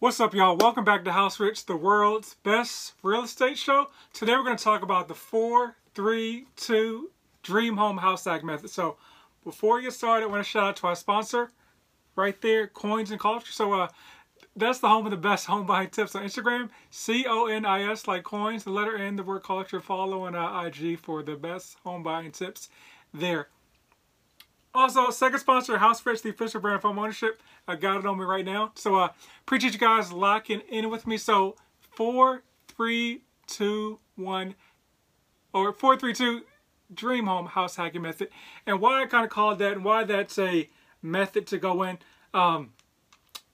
What's up, y'all? Welcome back to House Rich, the world's best real estate show. Today, we're going to talk about the 4 3 2 Dream Home House Hack Method. So, before you get started, I want to shout out to our sponsor right there, Coins and Culture. So, uh, that's the home of the best home buying tips on Instagram. C O N I S, like coins, the letter N, the word culture. Follow on uh, IG for the best home buying tips there. Also, second sponsor, House Rich, the official brand of home ownership. I got it on me right now. So, uh, appreciate you guys locking in with me. So, four, three, two, one, or four, three, two, Dream Home House Hacking Method. And why I kind of called that and why that's a method to go in. Um,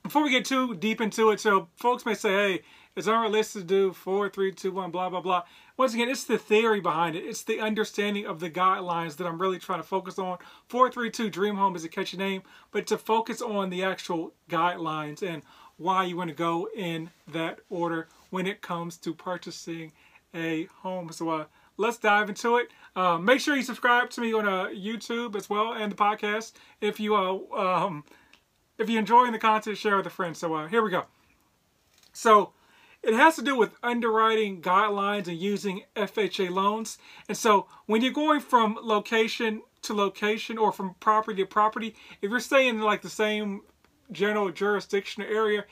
before we get too deep into it, so folks may say, hey, it's unrealistic to do four, three, two, one, blah, blah, blah. Once again, it's the theory behind it. It's the understanding of the guidelines that I'm really trying to focus on. 432 Dream Home is a catchy name, but to focus on the actual guidelines and why you want to go in that order when it comes to purchasing a home. So uh, let's dive into it. Uh, make sure you subscribe to me on uh, YouTube as well and the podcast. If you uh, um, if you're enjoying the content, share with a friend. So uh, here we go. So it has to do with underwriting guidelines and using FHA loans. And so when you're going from location to location or from property to property, if you're staying in like the same general jurisdiction area,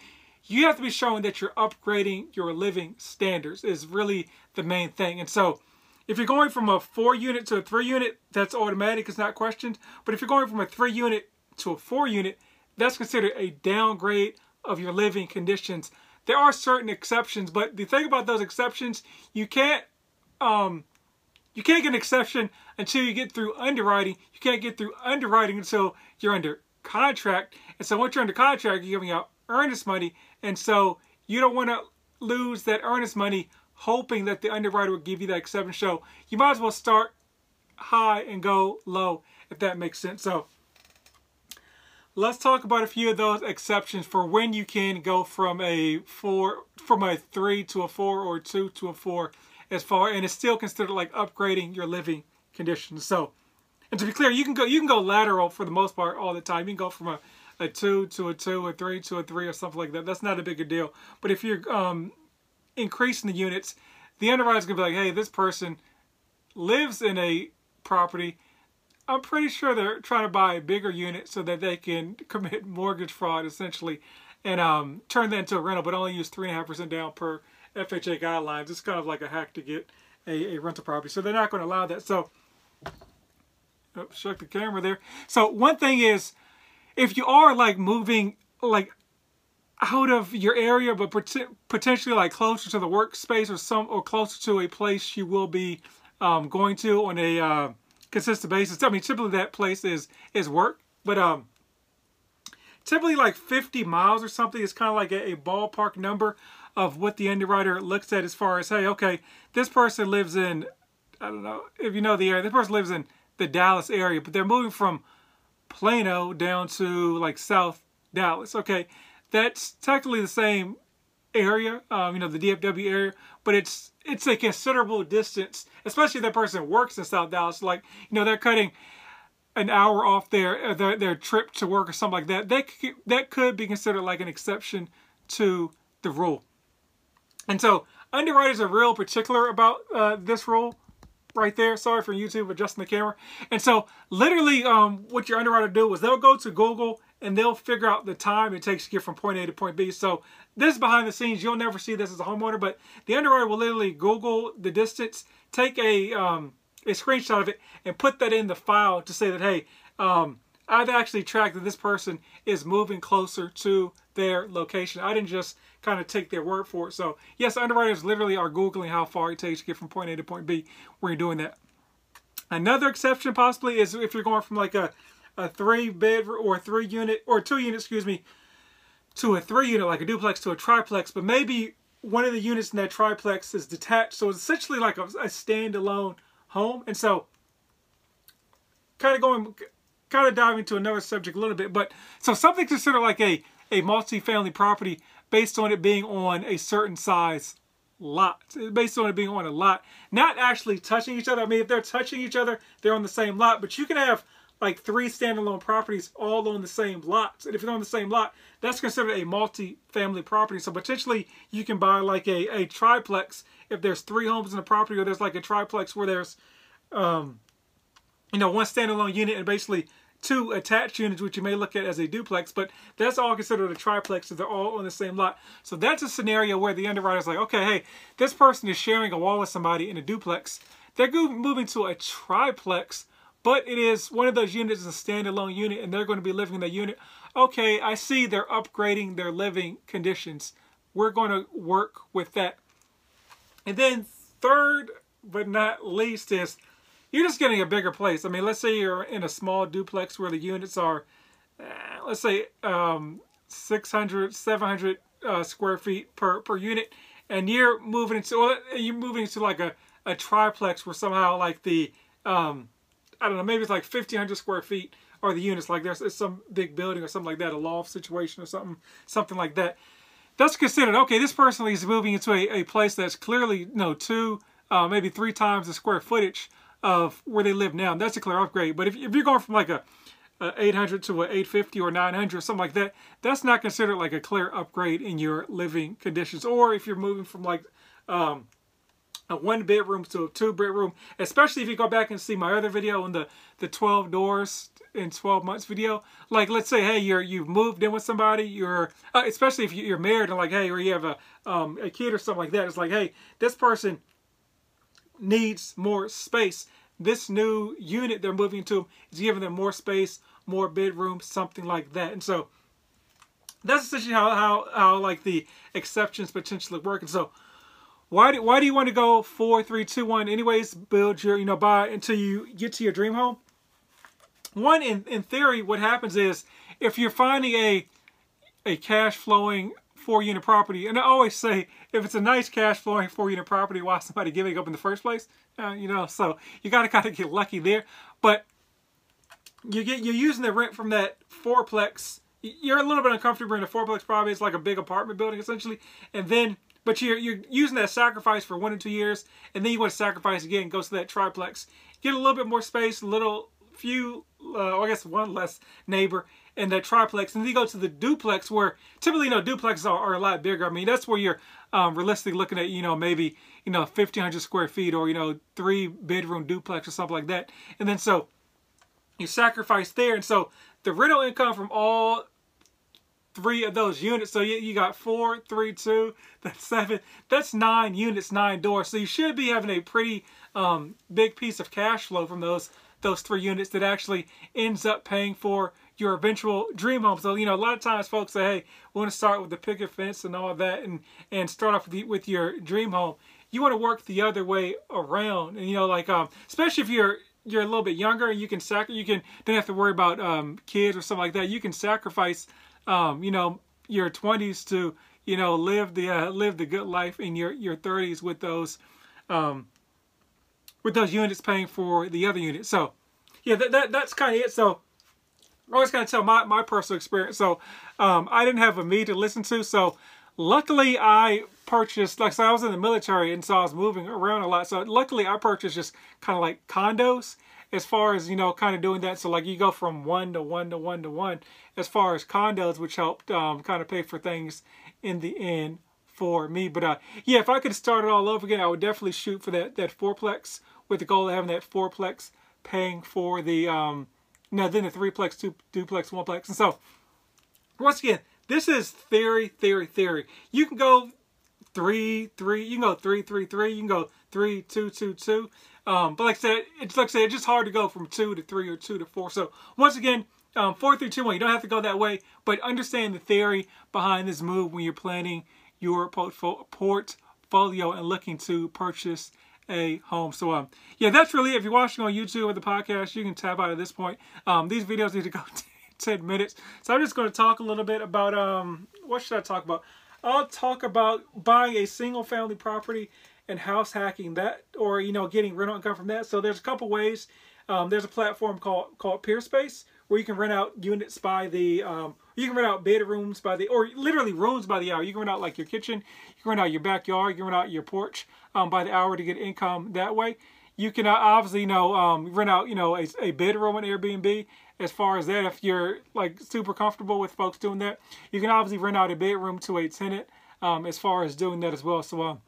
you have to be showing that you're upgrading your living standards is really the main thing. And so if you're going from a four unit to a three unit, that's automatic, it's not questioned. But if you're going from a three unit to a four unit, that's considered a downgrade of your living conditions there are certain exceptions, but the thing about those exceptions, you can't um, you can't get an exception until you get through underwriting. You can't get through underwriting until you're under contract. And so once you're under contract, you're giving out earnest money. And so you don't want to lose that earnest money hoping that the underwriter will give you that exception. So you might as well start high and go low, if that makes sense. So let's talk about a few of those exceptions for when you can go from a four, from a three to a four or two to a four as far, and it's still considered like upgrading your living conditions. So, and to be clear, you can go, you can go lateral for the most part all the time. You can go from a, a two to a two, a three to a three or something like that. That's not a big deal. But if you're um, increasing the units, the underwriter's gonna be like, hey, this person lives in a property I'm pretty sure they're trying to buy a bigger unit so that they can commit mortgage fraud essentially and um, turn that into a rental, but only use 3.5% down per FHA guidelines. It's kind of like a hack to get a, a rental property. So they're not going to allow that. So, oh, shook the camera there. So one thing is, if you are like moving like out of your area, but potentially like closer to the workspace or some or closer to a place you will be um, going to on a uh, consistent basis. I mean, typically that place is is work, but um, typically like 50 miles or something is kind of like a, a, ballpark number of what the underwriter looks at as far as hey, okay, this person lives in I don't know if you know the area. This person lives in the Dallas area, but they're moving from Plano down to like South Dallas. Okay, that's technically the same area, um, you know, the DFW area, but it's it's a considerable distance, especially if that person works in South Dallas. Like, you know, they're cutting an hour off their uh, their, their trip to work or something like that. That could, that could be considered like an exception to the rule. And so underwriters are real particular about uh, this rule right there. Sorry for YouTube adjusting the camera. And so literally um, what your underwriter do is they'll go to Google and they'll figure out the time it takes to get from point A to point B. So this is behind the scenes. You'll never see this as a homeowner, but the underwriter will literally Google the distance, take a um, a screenshot of it, and put that in the file to say that, hey, um, I've actually tracked that this person is moving closer to their location. I didn't just kind of take their word for it. So yes, underwriters literally are Googling how far it takes to get from point A to point B when you're doing that. Another exception possibly is if you're going from like a a three bed or three unit or two unit, excuse me, to a three unit like a duplex to a triplex, but maybe one of the units in that triplex is detached, so it's essentially like a, a standalone home. And so, kind of going, kind of diving to another subject a little bit, but so something considered like a a multi-family property based on it being on a certain size lot, based on it being on a lot, not actually touching each other. I mean, if they're touching each other, they're on the same lot, but you can have like three standalone properties all on the same lot. And if they're on the same lot, that's considered a multi-family property. So potentially you can buy like a, a triplex if there's three homes in a property or there's like a triplex where there's, um, you know, one standalone unit and basically two attached units, which you may look at as a duplex, but that's all considered a triplex if they're all on the same lot. So that's a scenario where the underwriter's like, okay, hey, this person is sharing a wall with somebody in a duplex. They're moving to a triplex, but it is one of those units is a standalone unit and they're going to be living in the unit. Okay, I see they're upgrading their living conditions. We're going to work with that. And then third but not least is you're just getting a bigger place. I mean, let's say you're in a small duplex where the units are, uh, let's say, um, 600, 700 uh, square feet per, per unit, and you're moving into, well, you're moving into like a, a triplex where somehow like the, um, I don't know, maybe it's like 1,500 square feet or the units, like there's some big building or something like that, a loft situation or something, something like that. That's considered, okay, this person is moving into a, a place that's clearly, you know, two, uh, maybe three times the square footage of where they live now. That's a clear upgrade. But if, if you're going from like a, a 800 to a 850 or 900 or something like that, that's not considered like a clear upgrade in your living conditions. Or if you're moving from like um, a one bedroom to a two bedroom, especially if you go back and see my other video on the, the 12 doors in 12 months video. Like, let's say, hey, you're, you've moved in with somebody, you're, uh, especially if you're married and like, hey, or you have a, um, a kid or something like that. It's like, hey, this person needs more space. This new unit they're moving to is giving them more space, more bedrooms, something like that. And so that's essentially how, how, how like the exceptions potentially work. And so why do, why do you want to go four, three, two, one? Anyways, build your, you know, buy until you get to your dream home. One, in, in theory, what happens is if you're finding a a cash flowing four unit property. And I always say, if it's a nice cash flowing four unit property, why somebody giving up in the first place? Uh, you know, so you got to kind of get lucky there. But you get you're using the rent from that fourplex. You're a little bit uncomfortable in a fourplex property. It's like a big apartment building essentially, and then but you're you're using that sacrifice for one or two years, and then you want to sacrifice again, goes to that triplex. Get a little bit more space, a little few, uh, I guess one less neighbor, and that triplex. And then you go to the duplex where typically, you know, duplexes are, are a lot bigger. I mean, that's where you're um, realistically looking at, you know, maybe, you know, 1,500 square feet or, you know, three bedroom duplex or something like that. And then so you sacrifice there. And so the rental income from all three of those units. So you, you got four, three, two, that's seven. That's nine units, nine doors. So you should be having a pretty um, big piece of cash flow from those those three units that actually ends up paying for your eventual dream home. So, you know, a lot of times folks say, hey, we want to start with the picket fence and all that and, and start off with, the, with your dream home. You want to work the other way around. And, you know, like, um, especially if you're, you're a little bit younger and you can sac you can don't have to worry about um, kids or something like that. You can sacrifice, um, you know, your 20s to, you know, live the uh, live the good life in your your 30s with those um, with those units paying for the other unit. So, yeah, that, that that's kind of it. So, I was going to tell my, my personal experience. So um, I didn't have a me to listen to. So luckily I purchased, like so I was in the military and so I was moving around a lot. So luckily I purchased just kind of like condos as far as, you know, kind of doing that. So like you go from one to one to one to one as far as condos, which helped um, kind of pay for things in the end for me. But uh, yeah, if I could start it all over again, I would definitely shoot for that, that fourplex with the goal of having that fourplex paying for the, um, now then the threeplex, two, duplex, oneplex. And so, once again, this is theory, theory, theory. You can go three, three, you can go three, three, three, you can go three, two, two, two. Um, but like I said, it's like I said, it's just hard to go from two to three or two to four. So once again, um, four, three, two, one. You don't have to go that way, but understand the theory behind this move when you're planning your portfolio and looking to purchase a home. So um, yeah, that's really it. If you're watching on YouTube or the podcast, you can tap out at this point. Um, these videos need to go 10 minutes. So I'm just going to talk a little bit about, um, what should I talk about? I'll talk about buying a single family property and house hacking that, or, you know, getting rental income from that. So there's a couple ways. Um, there's a platform called, called Peerspace where you can rent out units by the, um, you can rent out bedrooms by the, or literally rooms by the hour. You can rent out like your kitchen, you can rent out your backyard, you can rent out your porch um, by the hour to get income that way. you can uh, obviously you know um, rent out you know a, a bedroom on Airbnb. As far as that, if you're like super comfortable with folks doing that, you can obviously rent out a bedroom to a tenant. Um, as far as doing that as well. So um,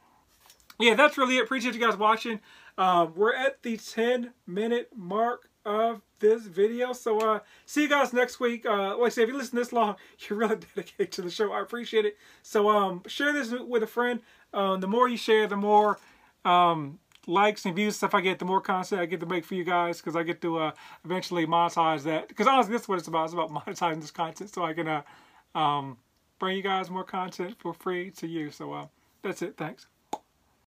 yeah, that's really it. Appreciate you guys watching. Um, we're at the 10 minute mark of this video. So uh, see you guys next week. Uh, like I said, if you listen this long, you're really dedicated to the show. I appreciate it. So um, share this with a friend. Um, the more you share, the more um, likes and views stuff I get, the more content I get to make for you guys because I get to uh, eventually monetize that. Because honestly, this is what it's about. It's about monetizing this content so I can uh, um, bring you guys more content for free to you. So uh, that's it. Thanks.